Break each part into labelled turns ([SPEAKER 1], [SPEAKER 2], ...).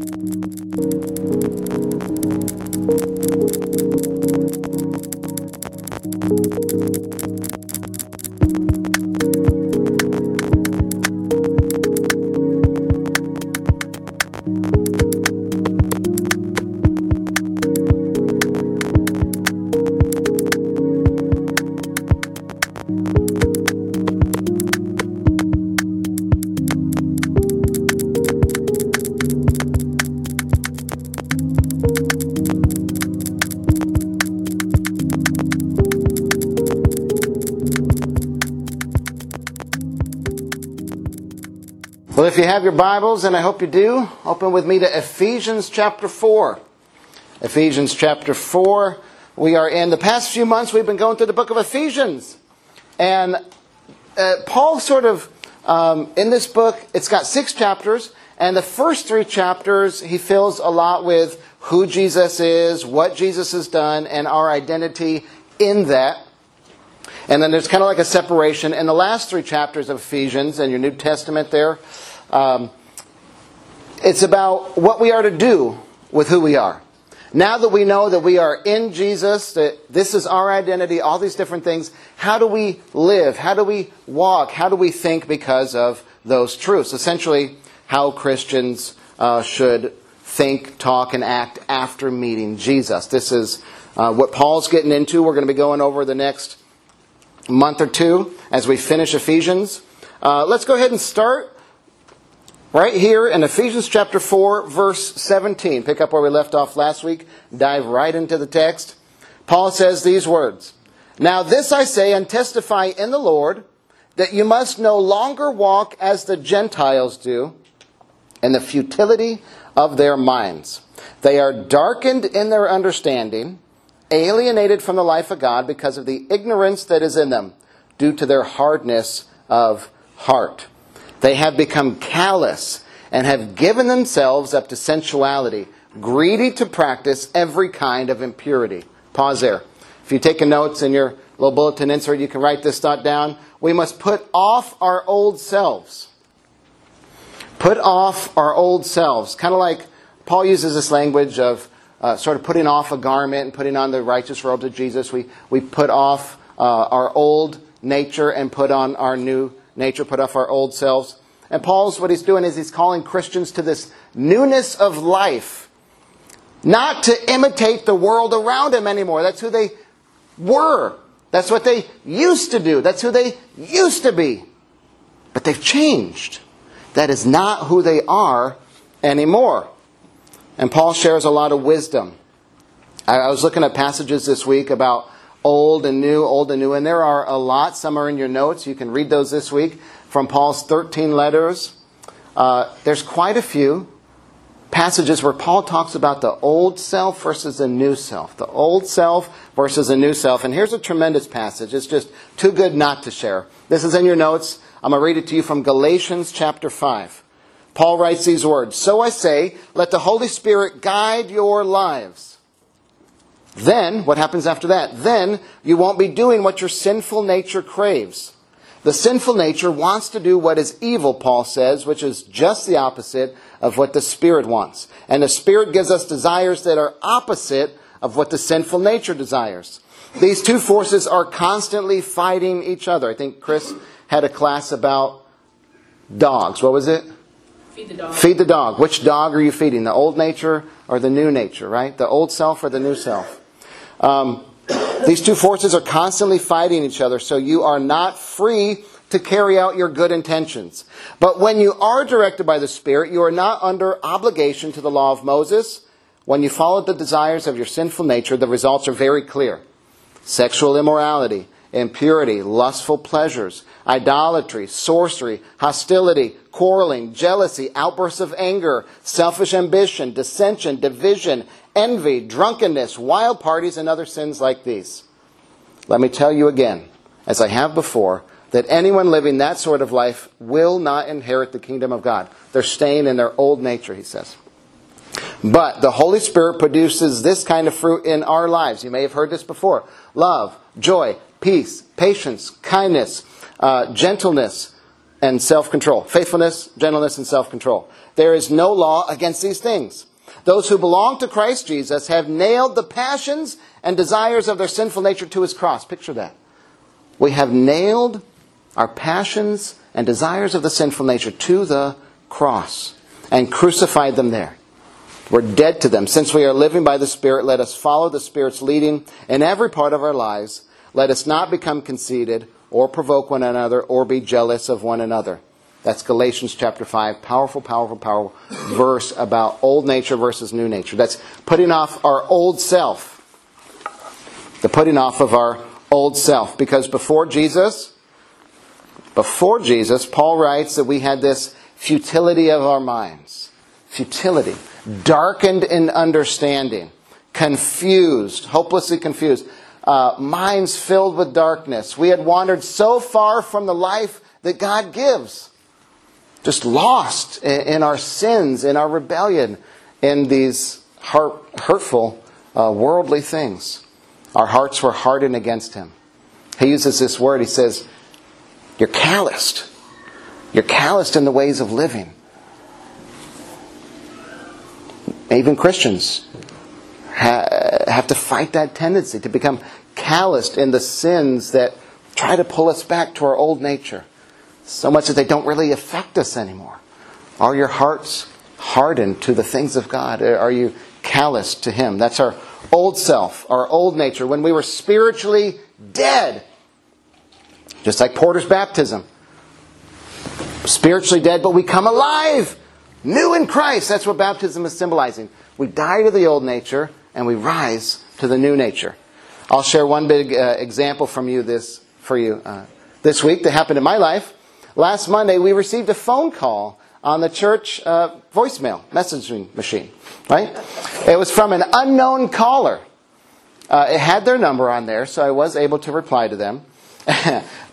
[SPEAKER 1] Well, you have your Bibles, and I hope you do, open with me to Ephesians chapter 4. Ephesians chapter 4. We are in the past few months, we've been going through the book of Ephesians. And uh, Paul sort of, um, in this book, it's got six chapters, and the first three chapters, he fills a lot with who Jesus is, what Jesus has done, and our identity in that. And then there's kind of like a separation. In the last three chapters of Ephesians and your New Testament there, um, it's about what we are to do with who we are. Now that we know that we are in Jesus, that this is our identity, all these different things, how do we live? How do we walk? How do we think because of those truths? Essentially, how Christians uh, should think, talk, and act after meeting Jesus. This is uh, what Paul's getting into. We're going to be going over the next month or two as we finish Ephesians. Uh, let's go ahead and start Right here in Ephesians chapter 4, verse 17. Pick up where we left off last week, dive right into the text. Paul says these words Now this I say and testify in the Lord that you must no longer walk as the Gentiles do in the futility of their minds. They are darkened in their understanding, alienated from the life of God because of the ignorance that is in them, due to their hardness of heart. They have become callous and have given themselves up to sensuality, greedy to practice every kind of impurity. Pause there. If you take notes in your little bulletin insert, you can write this thought down. We must put off our old selves. Put off our old selves. Kind of like Paul uses this language of uh, sort of putting off a garment and putting on the righteous robes of Jesus. We, we put off uh, our old nature and put on our new nature, put off our old selves. And Paul's, what he's doing is he's calling Christians to this newness of life. Not to imitate the world around him anymore. That's who they were. That's what they used to do. That's who they used to be. But they've changed. That is not who they are anymore. And Paul shares a lot of wisdom. I was looking at passages this week about old and new, old and new. And there are a lot. Some are in your notes. You can read those this week from Paul's 13 letters. Uh, there's quite a few passages where Paul talks about the old self versus the new self. The old self versus the new self. And here's a tremendous passage. It's just too good not to share. This is in your notes. I'm going to read it to you from Galatians chapter 5. Paul writes these words So I say, let the Holy Spirit guide your lives then, what happens after that? Then you won't be doing what your sinful nature craves. The sinful nature wants to do what is evil, Paul says, which is just the opposite of what the Spirit wants. And the Spirit gives us desires that are opposite of what the sinful nature desires. These two forces are constantly fighting each other. I think Chris had a class about dogs. What was it?
[SPEAKER 2] Feed the dog.
[SPEAKER 1] Feed the dog. Which dog are you feeding? The old nature or the new nature, right? The old self or the new self? Um, these two forces are constantly fighting each other, so you are not free to carry out your good intentions. But when you are directed by the Spirit, you are not under obligation to the law of Moses. When you follow the desires of your sinful nature, the results are very clear sexual immorality, impurity, lustful pleasures, idolatry, sorcery, hostility, quarreling, jealousy, outbursts of anger, selfish ambition, dissension, division, envy, drunkenness, wild parties, and other sins like these. Let me tell you again, as I have before, that anyone living that sort of life will not inherit the kingdom of God. They're staying in their old nature, he says. But the Holy Spirit produces this kind of fruit in our lives. You may have heard this before love, joy, peace, patience, kindness, uh, gentleness, and self control. Faithfulness, gentleness, and self control. There is no law against these things. Those who belong to Christ Jesus have nailed the passions and desires of their sinful nature to his cross. Picture that. We have nailed our passions and desires of the sinful nature to the cross and crucified them there. We're dead to them. Since we are living by the Spirit, let us follow the Spirit's leading in every part of our lives. Let us not become conceited or provoke one another or be jealous of one another. That's Galatians chapter 5. Powerful, powerful, powerful verse about old nature versus new nature. That's putting off our old self. The putting off of our old self. Because before Jesus, before Jesus, Paul writes that we had this futility of our minds. Futility. Darkened in understanding. Confused. Hopelessly confused. Uh, minds filled with darkness. We had wandered so far from the life that God gives just lost in our sins, in our rebellion, in these hurtful, uh, worldly things. Our hearts were hardened against Him. He uses this word. He says, You're calloused. You're calloused in the ways of living. Even Christians have to fight that tendency to become calloused in the sins that try to pull us back to our old nature so much that they don't really affect us anymore? Are your hearts hardened to the things of God? Are you callous to Him? That's our old self, our old nature, when we were spiritually dead. Just like Porter's baptism. Spiritually dead, but we come alive, new in Christ. That's what baptism is symbolizing. We die to the old nature and we rise to the new nature. I'll share one big uh, example from you this for you uh, this week that happened in my life. Last Monday, we received a phone call on the church uh, voicemail messaging machine, right? It was from an unknown caller. Uh, it had their number on there, so I was able to reply to them.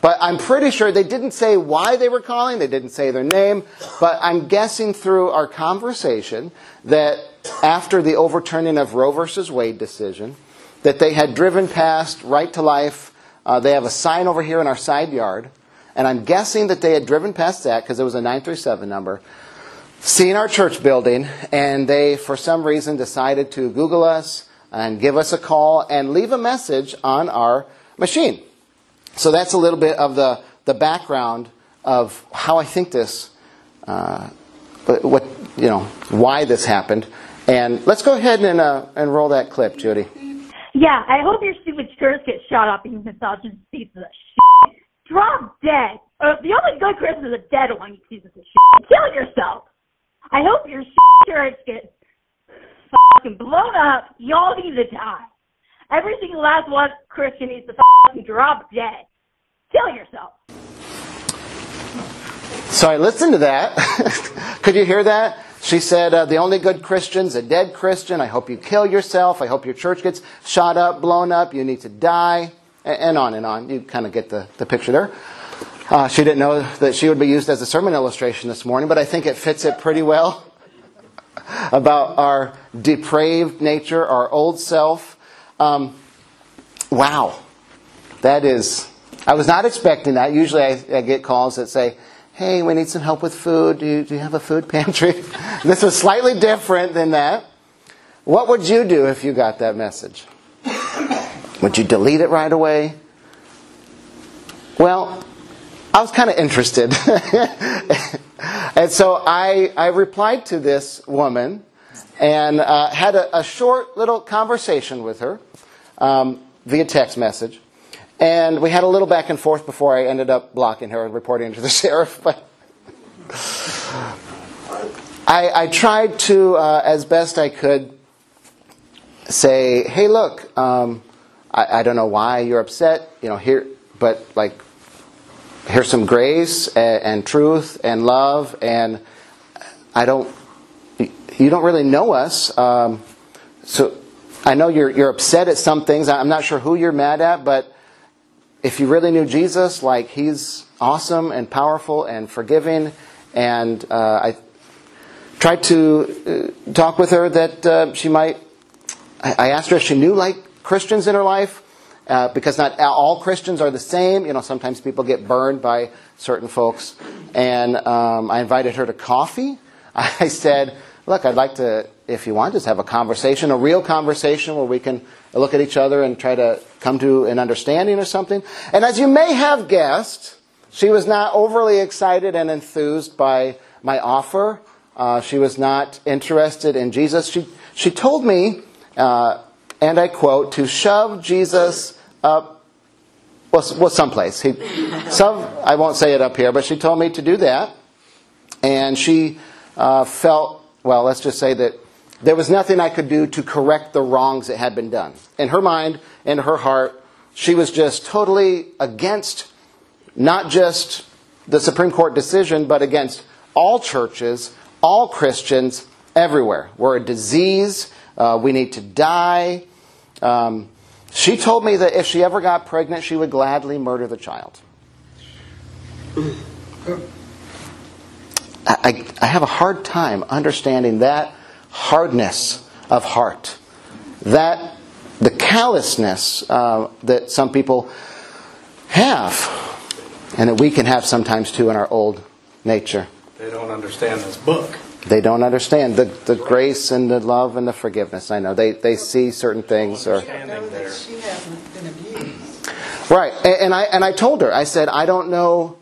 [SPEAKER 1] but I'm pretty sure they didn't say why they were calling, they didn't say their name, but I'm guessing through our conversation that after the overturning of Roe versus Wade decision, that they had driven past Right to Life. Uh, they have a sign over here in our side yard and I'm guessing that they had driven past that because it was a 937 number, seen our church building, and they, for some reason, decided to Google us and give us a call and leave a message on our machine. So that's a little bit of the, the background of how I think this, uh, what, you know, why this happened. And let's go ahead and, uh, and roll that clip, Judy.
[SPEAKER 2] Yeah, I hope your stupid church gets shot up, you misogynist piece of shit. Drop dead. Uh, the only good Christmas is a dead one, you of shit. Kill yourself. I hope your church gets fucking blown up. Y'all need to die. Every single last one Christian needs to fucking drop dead. Kill yourself.
[SPEAKER 1] So I listened to that. Could you hear that? She said, uh, The only good Christian's a dead Christian. I hope you kill yourself. I hope your church gets shot up, blown up. You need to die and on and on. You kind of get the, the picture there. Uh, she didn't know that she would be used as a sermon illustration this morning, but I think it fits it pretty well about our depraved nature, our old self. Um, wow. That is, I was not expecting that. Usually I, I, get calls that say, hey, we need some help with food. Do you, do you have a food pantry? this was slightly different than that. What would you do if you got that message? Would you delete it right away? Well, I was kind of interested. and so I, I replied to this woman and uh, had a, a, short little conversation with her um, via text message. And we had a little back and forth before I ended up blocking her and reporting to the sheriff. But I, I tried to, uh, as best I could, say, hey, look, um, I, I don't know why you're upset, you know, here, but like, here's some grace and, and truth and love, and I don't, you don't really know us, um, so I know you're, you're upset at some things. I'm not sure who you're mad at, but if you really knew Jesus, like he's awesome and powerful and forgiving, and uh, I tried to uh, talk with her that uh, she might. I asked her if she knew like Christians in her life, uh, because not all Christians are the same. You know, sometimes people get burned by certain folks. And um, I invited her to coffee. I said, look, I'd like to, if you want, just have a conversation, a real conversation where we can look at each other and try to come to an understanding or something. And as you may have guessed, she was not overly excited and enthused by my offer. Uh, she was not interested in Jesus. She, she told me, uh, and I quote, to shove Jesus up, well, well someplace. He, some, I won't say it up here, but she told me to do that. And she uh, felt, well, let's just say that there was nothing I could do to correct the wrongs that had been done. In her mind, in her heart, she was just totally against not just the Supreme Court decision, but against all churches, all Christians, everywhere. We're a disease. Uh, we need to die. Um, she told me that if she ever got pregnant, she would gladly murder the child. I, I have a hard time understanding that hardness of heart, that the callousness uh, that some people have, and that we can have sometimes too in our old nature.
[SPEAKER 3] They don't understand this book.
[SPEAKER 1] They don't understand the, the grace and the love and the forgiveness. I know they, they see certain things or
[SPEAKER 3] Standing there.
[SPEAKER 4] She hasn't been abused.
[SPEAKER 1] right. And, and I and I told her I said I don't know.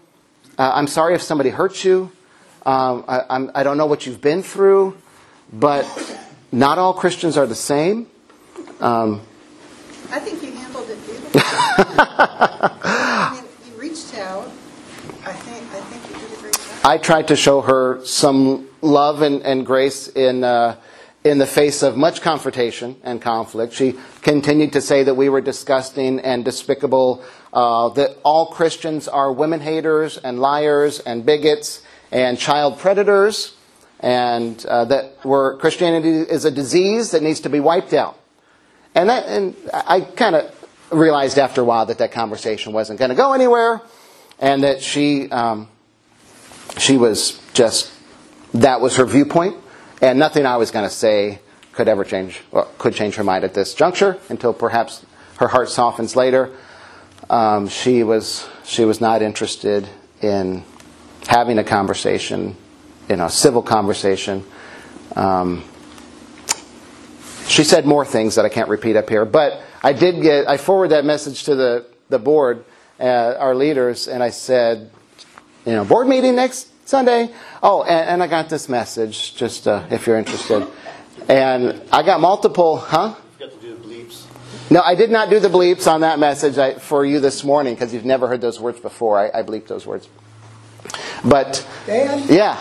[SPEAKER 1] Uh, I'm sorry if somebody hurt you. Um, I, I'm, I don't know what you've been through, but not all Christians are the same. Um,
[SPEAKER 4] I think you handled it beautifully. I mean, you reached out. I think, I think you did a great job.
[SPEAKER 1] I tried to show her some love and, and grace in, uh, in the face of much confrontation and conflict. She continued to say that we were disgusting and despicable, uh, that all Christians are women haters and liars and bigots and child predators, and uh, that we're, Christianity is a disease that needs to be wiped out. And, that, and I kind of realized after a while that that conversation wasn't going to go anywhere, and that she um, she was just that was her viewpoint, and nothing I was going to say could ever change could change her mind at this juncture until perhaps her heart softens later. Um, she was she was not interested in having a conversation, you know, civil conversation. Um, she said more things that I can't repeat up here, but I did get I forwarded that message to the the board, uh, our leaders, and I said, you know, board meeting next Sunday. Oh, and, and I got this message, just uh, if you're interested. And I got multiple, huh?
[SPEAKER 3] You got to do the bleeps.
[SPEAKER 1] No, I did not do the bleeps on that message I, for you this morning because you've never heard those words before. I, I bleeped those words. But,
[SPEAKER 5] Dan,
[SPEAKER 1] yeah,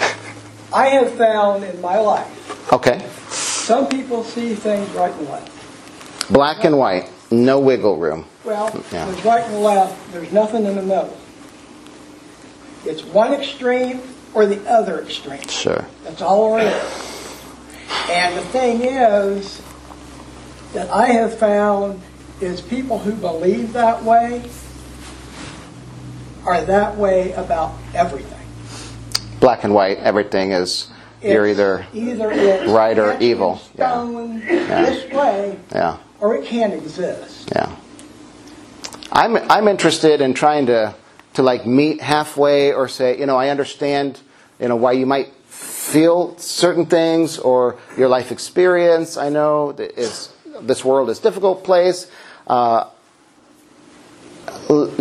[SPEAKER 5] I have found in my life,
[SPEAKER 1] okay.
[SPEAKER 5] some people see things right and left.
[SPEAKER 1] Black and white, no wiggle room.
[SPEAKER 5] Well,
[SPEAKER 1] Yeah.
[SPEAKER 5] there's right and left, there's nothing in the middle. It's one extreme or the other extreme.
[SPEAKER 1] Sure.
[SPEAKER 5] That's all there is. And the thing is that I have found is people who believe that way are that way about everything.
[SPEAKER 1] Black and white, everything is, you're either,
[SPEAKER 5] either it's
[SPEAKER 1] right or evil. Yeah.
[SPEAKER 5] This way,
[SPEAKER 1] yeah.
[SPEAKER 5] or it can't exist.
[SPEAKER 1] Yeah. I'm I'm interested in trying to to like meet halfway or say, you know, I understand, you know, why you might feel certain things or your life experience. I know that is this world is a difficult place. Uh,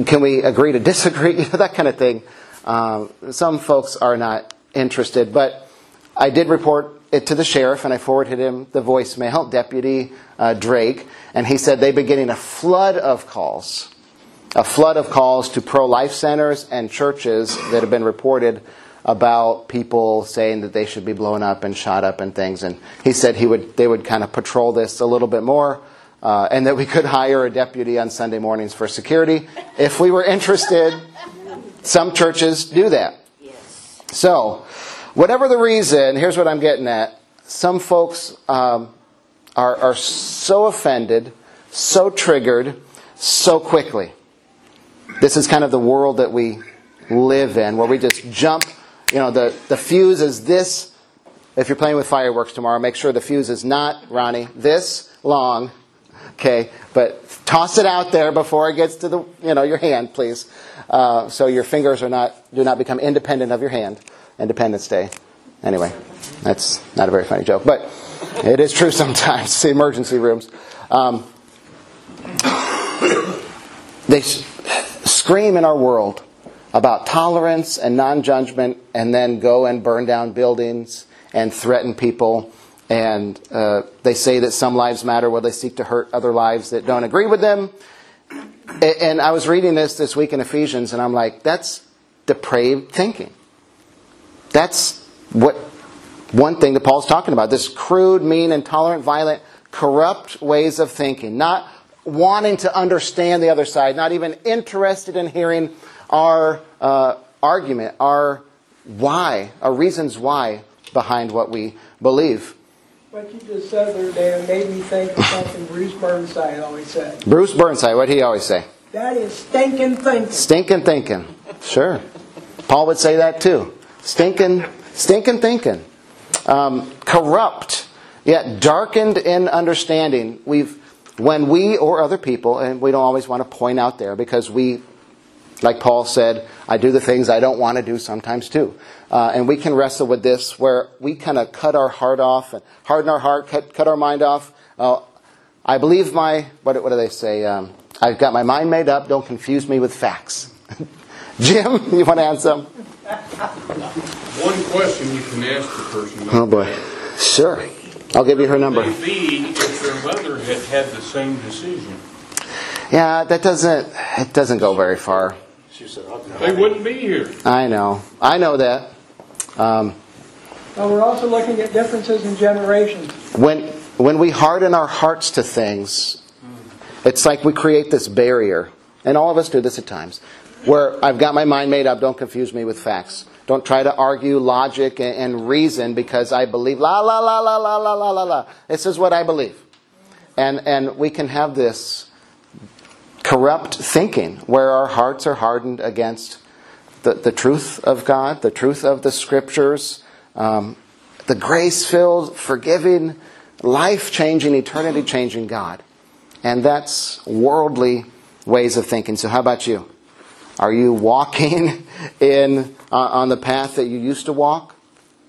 [SPEAKER 1] can we agree to disagree? You know, that kind of thing. Um, some folks are not interested, but I did report it to the sheriff, and I forwarded him the voicemail, Deputy uh, Drake, and he said they've been getting a flood of calls, a flood of calls to pro-life centers and churches that have been reported about people saying that they should be blown up and shot up and things. And he said he would, they would kind of patrol this a little bit more, uh, and that we could hire a deputy on Sunday mornings for security if we were interested. Some churches do that. So, whatever the reason, here's what I'm getting at. Some folks um, are, are so offended, so triggered, so quickly. This is kind of the world that we live in, where we just jump. You know, the, the fuse is this. If you're playing with fireworks tomorrow, make sure the fuse is not, Ronnie, this long. Okay, but toss it out there before it gets to the you know your hand, please. Uh, so your fingers are not do not become independent of your hand. Independence Day. Anyway, that's not a very funny joke, but it is true sometimes. The emergency rooms. Um, they scream in our world about tolerance and non judgment, and then go and burn down buildings and threaten people. And uh, they say that some lives matter where they seek to hurt other lives that don't agree with them. And I was reading this this week in Ephesians, and I'm like, that's depraved thinking. That's what one thing that Paul's talking about this crude, mean, intolerant, violent, corrupt ways of thinking. Not wanting to understand the other side, not even interested in hearing our uh, argument, our why, our reasons why behind what we believe.
[SPEAKER 5] What you just said there, Dan, made me think of something Bruce Burnside always said.
[SPEAKER 1] Bruce Burnside, what did he always say?
[SPEAKER 5] That is stinking thinking.
[SPEAKER 1] Stinking thinking. Sure. Paul would say that too. Stinking, stinking thinking. Um, corrupt, yet darkened in understanding. We've, when we or other people, and we don't always want to point out there because we, like Paul said, I do the things I don't want to do sometimes too. Uh, and we can wrestle with this where we kind of cut our heart off, and harden our heart, cut, cut our mind off. Uh, I believe my, what, what do they say? Um, I've got my mind made up. Don't confuse me with facts. Jim, you want to answer?
[SPEAKER 6] One question you can ask the person.
[SPEAKER 1] Oh boy. Sure. I'll give you her number.
[SPEAKER 6] Would be if their mother had had the same decision.
[SPEAKER 1] Yeah, that doesn't it doesn't go very far.
[SPEAKER 3] She said, "I'll.
[SPEAKER 6] They wouldn't be here.
[SPEAKER 1] I know. I know that. Um,
[SPEAKER 5] Now, we're also looking at differences in generations.
[SPEAKER 1] when when we harden our hearts to things, it's like we create this barrier, and all of us do this at times, where I've got my mind made up. Don't confuse me with facts. Don't try to argue logic and, reason because I believe la la la la la la la la la. This is what I believe, and and we can have this corrupt thinking where our hearts are hardened against the, the truth of God, the truth of the scriptures, um, the grace filled, forgiving, life changing, eternity changing God. And that's worldly ways of thinking. So, how about you? Are you walking in uh, on the path that you used to walk?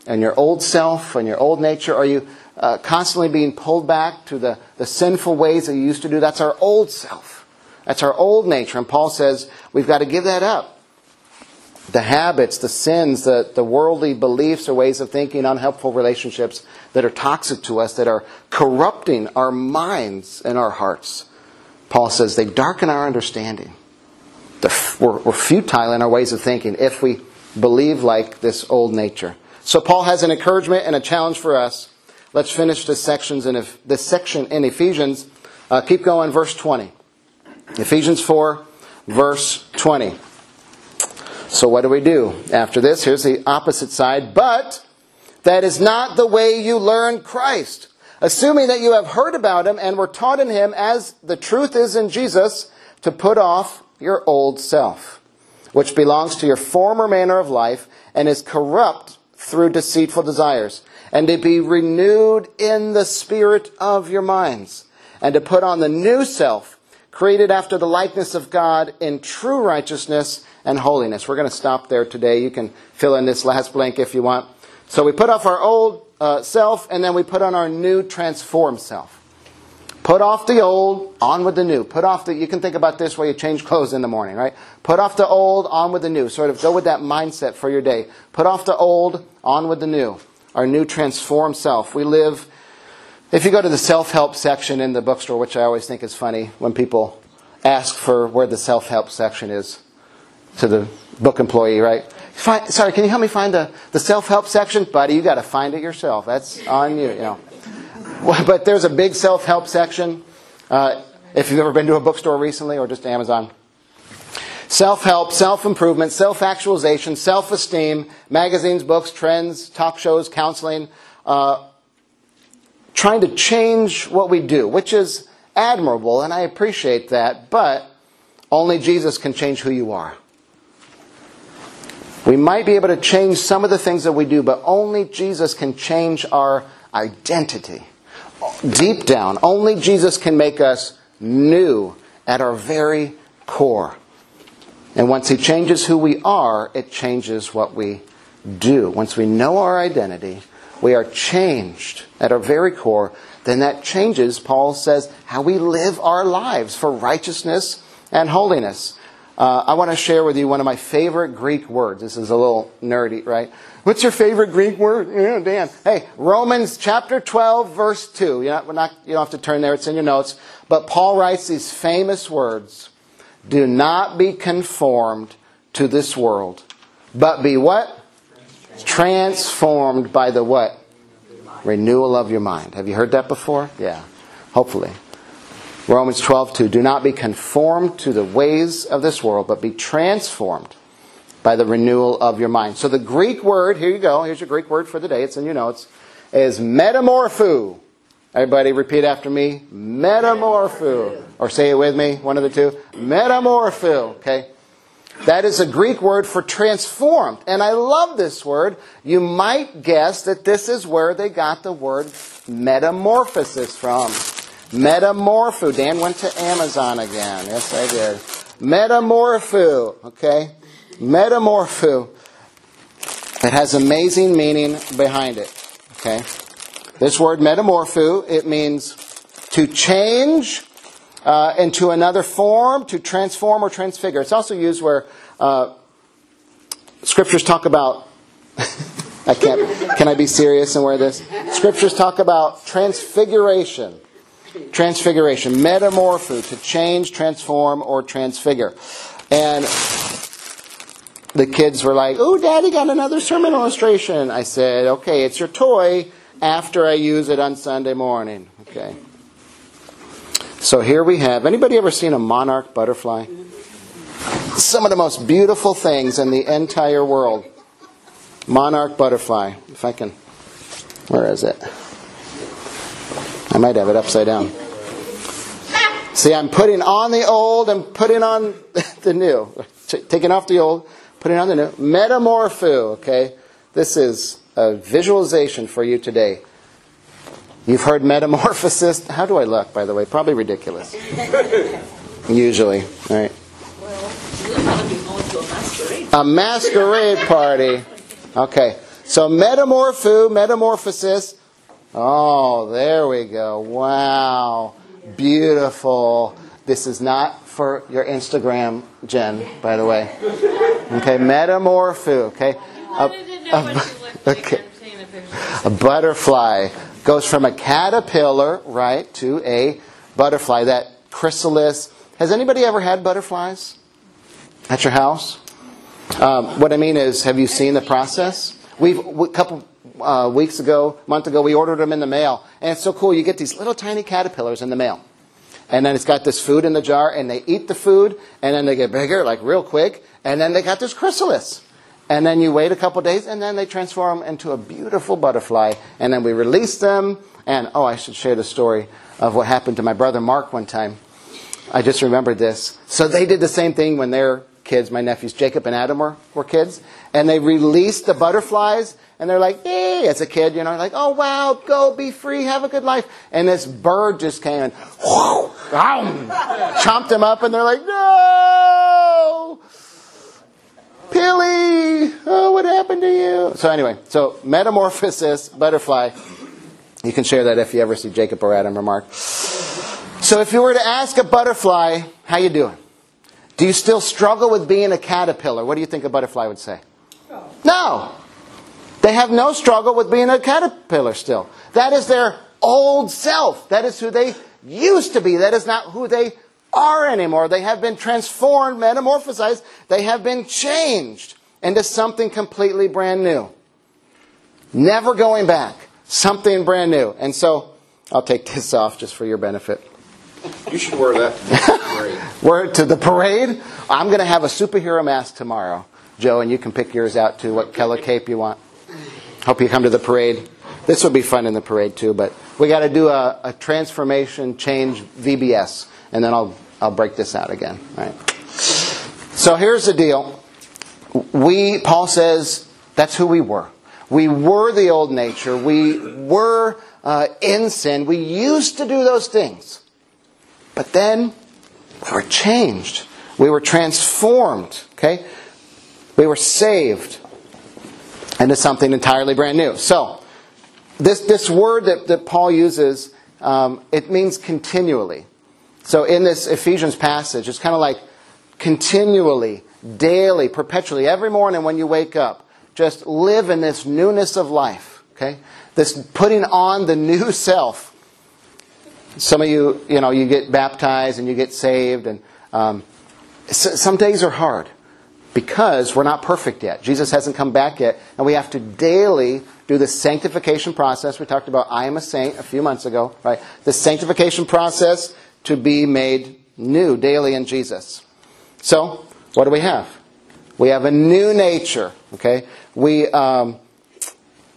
[SPEAKER 1] And your old self and your old nature? Are you uh, constantly being pulled back to the, the sinful ways that you used to do? That's our old self. That's our old nature. And Paul says we've got to give that up. The habits, the sins, the, the worldly beliefs or ways of thinking, unhelpful relationships that are toxic to us, that are corrupting our minds and our hearts. Paul says they darken our understanding. We're, we're futile in our ways of thinking if we believe like this old nature. So Paul has an encouragement and a challenge for us. Let's finish this sections in this section in Ephesians. Uh, keep going, verse 20. Ephesians 4, verse 20. So, what do we do after this? Here's the opposite side. But that is not the way you learn Christ. Assuming that you have heard about him and were taught in him as the truth is in Jesus, to put off your old self, which belongs to your former manner of life and is corrupt through deceitful desires, and to be renewed in the spirit of your minds, and to put on the new self, created after the likeness of God in true righteousness and holiness. We're going to stop there today. You can fill in this last blank if you want. So we put off our old uh, self, and then we put on our new transformed self. Put off the old, on with the new. Put off the, you can think about this while you change clothes in the morning, right? Put off the old, on with the new. Sort of go with that mindset for your day. Put off the old, on with the new. Our new transformed self. We live, if you go to the self help section in the bookstore, which I always think is funny when people ask for where the self help section is to the book employee, right? Find, sorry, can you help me find the, the self help section? Buddy, you got to find it yourself. That's on you, you know. But there's a big self help section. Uh, if you've ever been to a bookstore recently or just Amazon. Self help, self improvement, self actualization, self esteem, magazines, books, trends, talk shows, counseling, uh, trying to change what we do, which is admirable, and I appreciate that, but only Jesus can change who you are. We might be able to change some of the things that we do, but only Jesus can change our identity. Deep down, only Jesus can make us new at our very core. And once He changes who we are, it changes what we do. Once we know our identity, we are changed at our very core, then that changes, Paul says, how we live our lives for righteousness and holiness. Uh, I want to share with you one of my favorite Greek words. This is a little nerdy, right? What's your favorite Greek word? Yeah, Dan. Hey, Romans chapter 12, verse 2. You're not, not, you don't have to turn there, it's in your notes. But Paul writes these famous words Do not be conformed to this world, but be what? Transformed by the what? Renewal of your mind. Have you heard that before? Yeah, hopefully. Romans 12, 2. Do not be conformed to the ways of this world, but be transformed by the renewal of your mind. So the Greek word, here you go, here's your Greek word for the day, it's in your notes, is metamorpho. Everybody repeat after me. Metamorpho. Or say it with me, one of the two. Metamorpho. Okay? That is a Greek word for transformed. And I love this word. You might guess that this is where they got the word metamorphosis from. Metamorpho. Dan went to Amazon again. Yes, I did. Metamorpho. Okay? Metamorpho. It has amazing meaning behind it. Okay? This word metamorpho, it means to change uh, into another form, to transform or transfigure. It's also used where uh, scriptures talk about. I can't. Can I be serious and wear this? Scriptures talk about transfiguration. Transfiguration, metamorpho, to change, transform, or transfigure. And the kids were like, "Oh, Daddy got another sermon illustration." I said, "Okay, it's your toy after I use it on Sunday morning." Okay. So here we have. Anybody ever seen a monarch butterfly? Some of the most beautiful things in the entire world. Monarch butterfly. If I can. Where is it? I might have it upside down. See, I'm putting on the old and putting on the new. Taking off the old, putting on the new. Metamorpho, okay? This is a visualization for you today. You've heard metamorphosis. How do I look, by the way? Probably ridiculous. Usually, right? A masquerade party. Okay. So metamorpho, metamorphosis. Oh, there we go. Wow. Beautiful. This is not for your Instagram, Jen, by the way. Okay, metamorpho, okay? A, a, okay. a butterfly goes from a caterpillar, right, to a butterfly. That chrysalis. Has anybody ever had butterflies at your house? Um, what I mean is, have you seen the process? We've a couple uh, weeks ago, month ago, we ordered them in the mail, and it's so cool. You get these little tiny caterpillars in the mail, and then it's got this food in the jar, and they eat the food, and then they get bigger, like real quick, and then they got this chrysalis. And then you wait a couple days, and then they transform into a beautiful butterfly. And then we release them. And oh, I should share the story of what happened to my brother Mark one time. I just remembered this. So they did the same thing when their kids, my nephews Jacob and Adam were, were kids. And they released the butterflies, and they're like, "Hey!" As a kid, you know, like, "Oh wow, go be free, have a good life." And this bird just came and whoosh, um, chomped them up, and they're like, "No!" Pilly, oh, what happened to you? So anyway, so metamorphosis, butterfly. You can share that if you ever see Jacob or Adam or Mark. So if you were to ask a butterfly, how you doing? Do you still struggle with being a caterpillar? What do you think a butterfly would say? No. No. They have no struggle with being a caterpillar still. That is their old self. That is who they used to be. That is not who they are anymore. They have been transformed, metamorphosized. They have been changed into something completely brand new. Never going back. Something brand new. And so, I'll take this off just for your benefit.
[SPEAKER 6] You should wear that parade.
[SPEAKER 1] We're to the parade. I'm going to have a superhero mask tomorrow, Joe, and you can pick yours out too, what color cape you want. Hope you come to the parade. This will be fun in the parade too, but we got to do a, a transformation change VBS, and then I'll I'll break this out again. Right. So here's the deal. We Paul says that's who we were. We were the old nature. We were uh, in sin. We used to do those things. But then we were changed. We were transformed. Okay? We were saved into something entirely brand new. So, this, this word that, that Paul uses, um, it means continually. So, in this Ephesians passage, it's kind of like continually, daily, perpetually, every morning when you wake up, just live in this newness of life. Okay? This putting on the new self. Some of you, you know, you get baptized and you get saved, and um, some days are hard because we're not perfect yet. Jesus hasn't come back yet, and we have to daily do the sanctification process. We talked about I am a saint a few months ago, right? The sanctification process to be made new daily in Jesus. So, what do we have? We have a new nature, okay? We, um,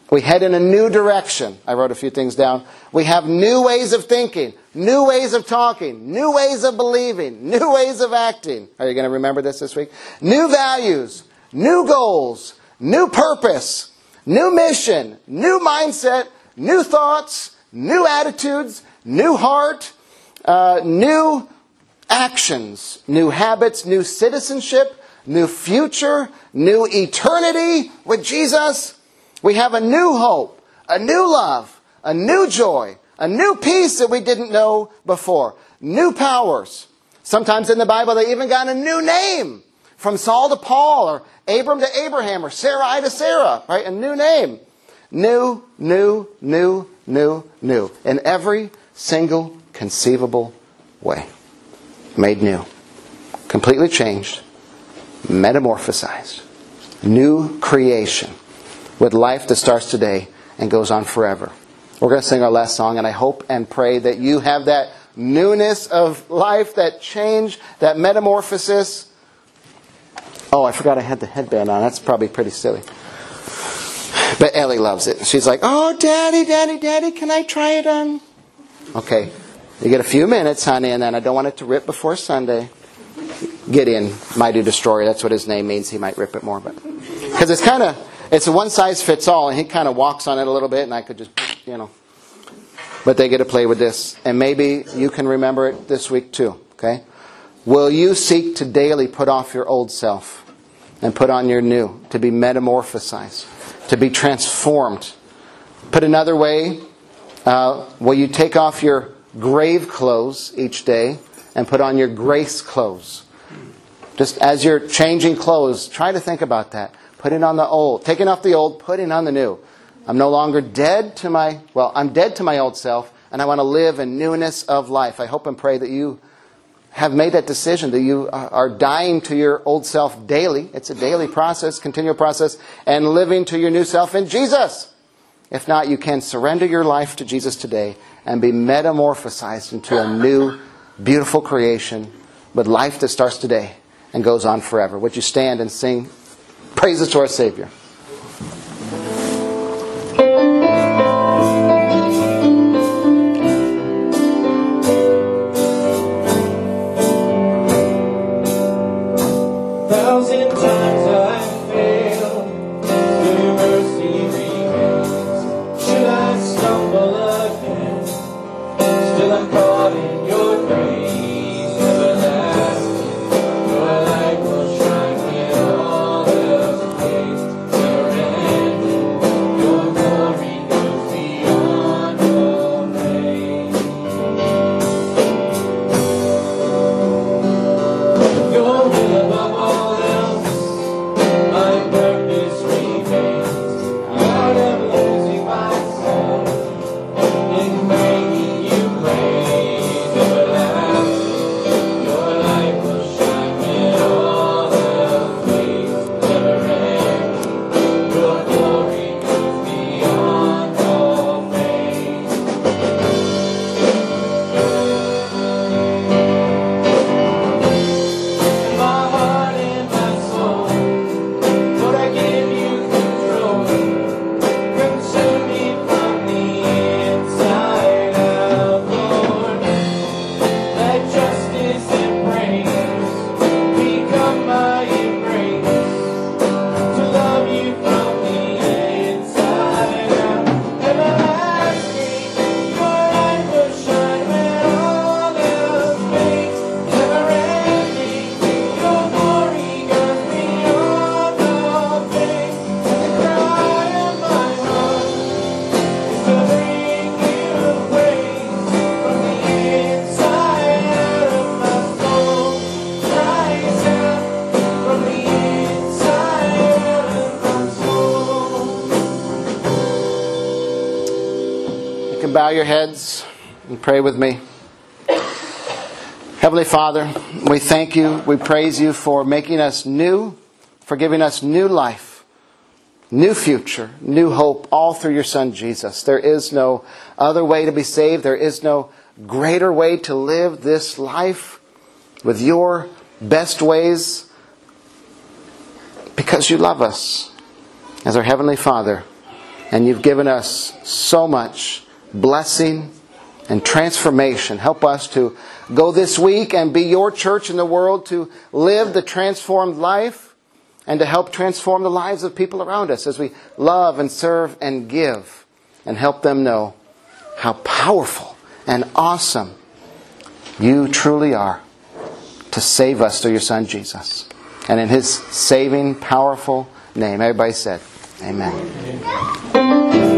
[SPEAKER 1] we head in a new direction. I wrote a few things down. We have new ways of thinking, new ways of talking, new ways of believing, new ways of acting. Are you going to remember this this week? New values, new goals, new purpose, new mission, new mindset, new thoughts, new attitudes, new heart, uh, new actions, new habits, new citizenship, new future, new eternity with Jesus. We have a new hope, a new love, a new joy, a new peace that we didn't know before, new powers. Sometimes in the Bible, they even got a new name from Saul to Paul, or Abram to Abraham, or Sarai to Sarah, right? A new name. New, new, new, new, new. In every single conceivable way. Made new. Completely changed. Metamorphosized. New creation with life that starts today and goes on forever. We're going to sing our last song, and I hope and pray that you have that newness of life, that change, that metamorphosis. Oh, I forgot I had the headband on. That's probably pretty silly. But Ellie loves it. She's like, Oh, Daddy, Daddy, Daddy, can I try it on? Okay. You get a few minutes, honey, and then I don't want it to rip before Sunday. Gideon, mighty destroyer. That's what his name means. He might rip it more, but because it's kind of it's a one size fits all, and he kind of walks on it a little bit, and I could just, you know. But they get to play with this, and maybe you can remember it this week too. Okay, will you seek to daily put off your old self and put on your new, to be metamorphosized, to be transformed? Put another way, uh, will you take off your grave clothes each day and put on your grace clothes? Just as you're changing clothes, try to think about that. Putting on the old, taking off the old, putting on the new. I'm no longer dead to my, well, I'm dead to my old self, and I want to live in newness of life. I hope and pray that you have made that decision, that you are dying to your old self daily. It's a daily process, continual process, and living to your new self in Jesus. If not, you can surrender your life to Jesus today and be metamorphosized into a new, beautiful creation with life that starts today and goes on forever. Would you stand and sing praises to our Savior? Bow your heads and pray with me. Heavenly Father, we thank you, we praise you for making us new, for giving us new life, new future, new hope, all through your Son Jesus. There is no other way to be saved, there is no greater way to live this life with your best ways because you love us as our Heavenly Father and you've given us so much blessing and transformation. Help us to go this week and be your church in the world to live the transformed life and to help transform the lives of people around us as we love and serve and give and help them know how powerful and awesome you truly are to save us through your Son Jesus. And in his saving, powerful name, everybody said, Amen.